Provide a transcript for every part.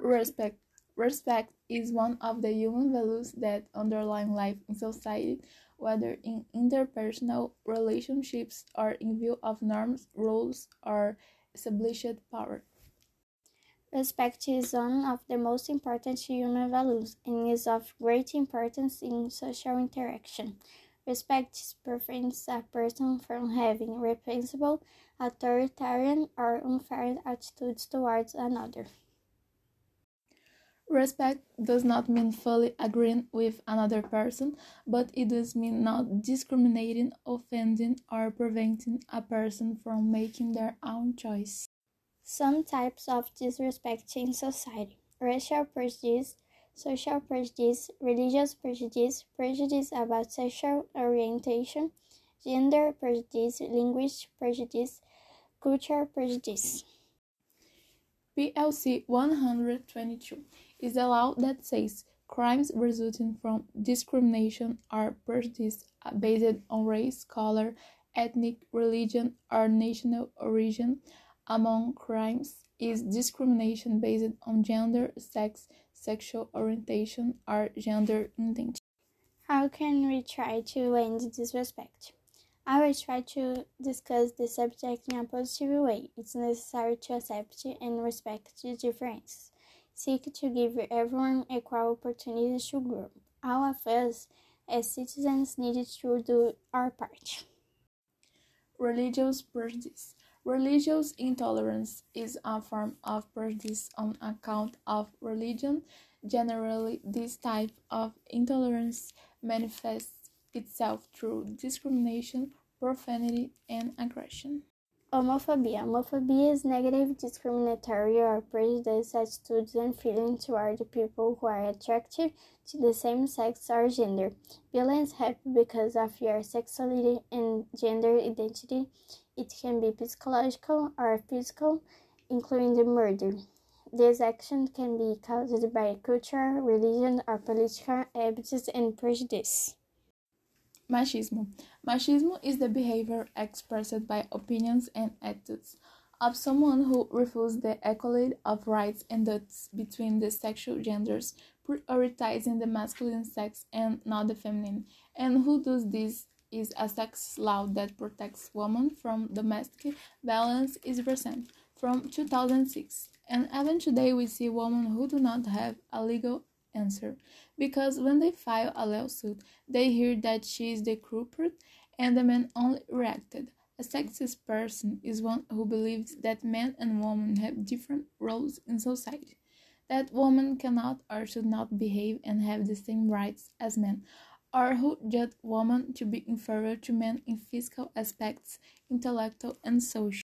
Respect. Respect is one of the human values that underlie life in society, whether in interpersonal relationships or in view of norms, rules, or established power. Respect is one of the most important human values and is of great importance in social interaction. Respect prevents a person from having reprehensible, authoritarian, or unfair attitudes towards another. Respect does not mean fully agreeing with another person, but it does mean not discriminating, offending, or preventing a person from making their own choice. Some types of disrespect in society racial prejudice, social prejudice, religious prejudice, prejudice about sexual orientation, gender prejudice, language prejudice, cultural prejudice. PLC 122 is a law that says crimes resulting from discrimination are prejudice based on race, color, ethnic, religion, or national origin. Among crimes is discrimination based on gender, sex, sexual orientation, or gender identity. How can we try to end disrespect? I will try to discuss the subject in a positive way. It's necessary to accept and respect the differences seek to give everyone equal opportunities to grow. All of us, as citizens, need to do our part. Religious prejudice. Religious intolerance is a form of prejudice on account of religion. Generally, this type of intolerance manifests itself through discrimination, profanity, and aggression. Homophobia. Homophobia is negative, discriminatory, or prejudiced attitudes and feelings toward people who are attracted to the same sex or gender. Violence happens because of your sexuality and gender identity. It can be psychological or physical, including the murder. These actions can be caused by culture, religion, or political habits and prejudice. Machismo. Machismo is the behavior expressed by opinions and attitudes of someone who refuses the equality of rights and duties between the sexual genders, prioritizing the masculine sex and not the feminine, and who does this is a sex law that protects women from domestic violence is recent from 2006 and even today we see women who do not have a legal answer because when they file a lawsuit, they hear that she is the culprit and the man only reacted. A sexist person is one who believes that men and women have different roles in society, that women cannot or should not behave and have the same rights as men, or who judge women to be inferior to men in physical aspects, intellectual, and social.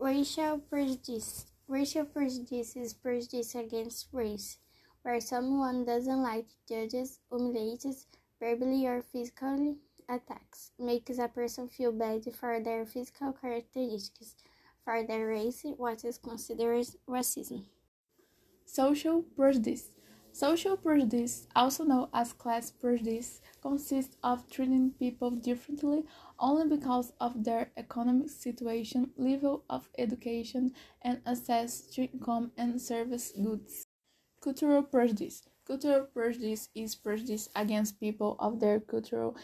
Racial prejudice. Racial prejudice is prejudice against race where someone doesn't like judges, humiliates, verbally or physically attacks, makes a person feel bad for their physical characteristics, for their race, what is considered racism. Social prejudice. Social prejudice, also known as class prejudice, consists of treating people differently only because of their economic situation, level of education, and access to income and service goods. Cultural prejudice. Cultural prejudice is prejudice against people of their cultural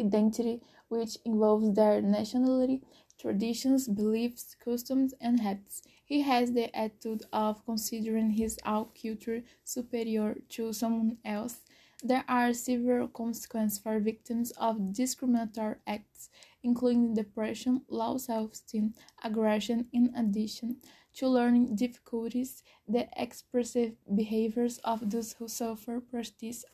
identity, which involves their nationality, traditions, beliefs, customs, and habits. He has the attitude of considering his own culture superior to someone else. There are severe consequences for victims of discriminatory acts, including depression, low self esteem, aggression, in addition to learning difficulties, the expressive behaviors of those who suffer prejudice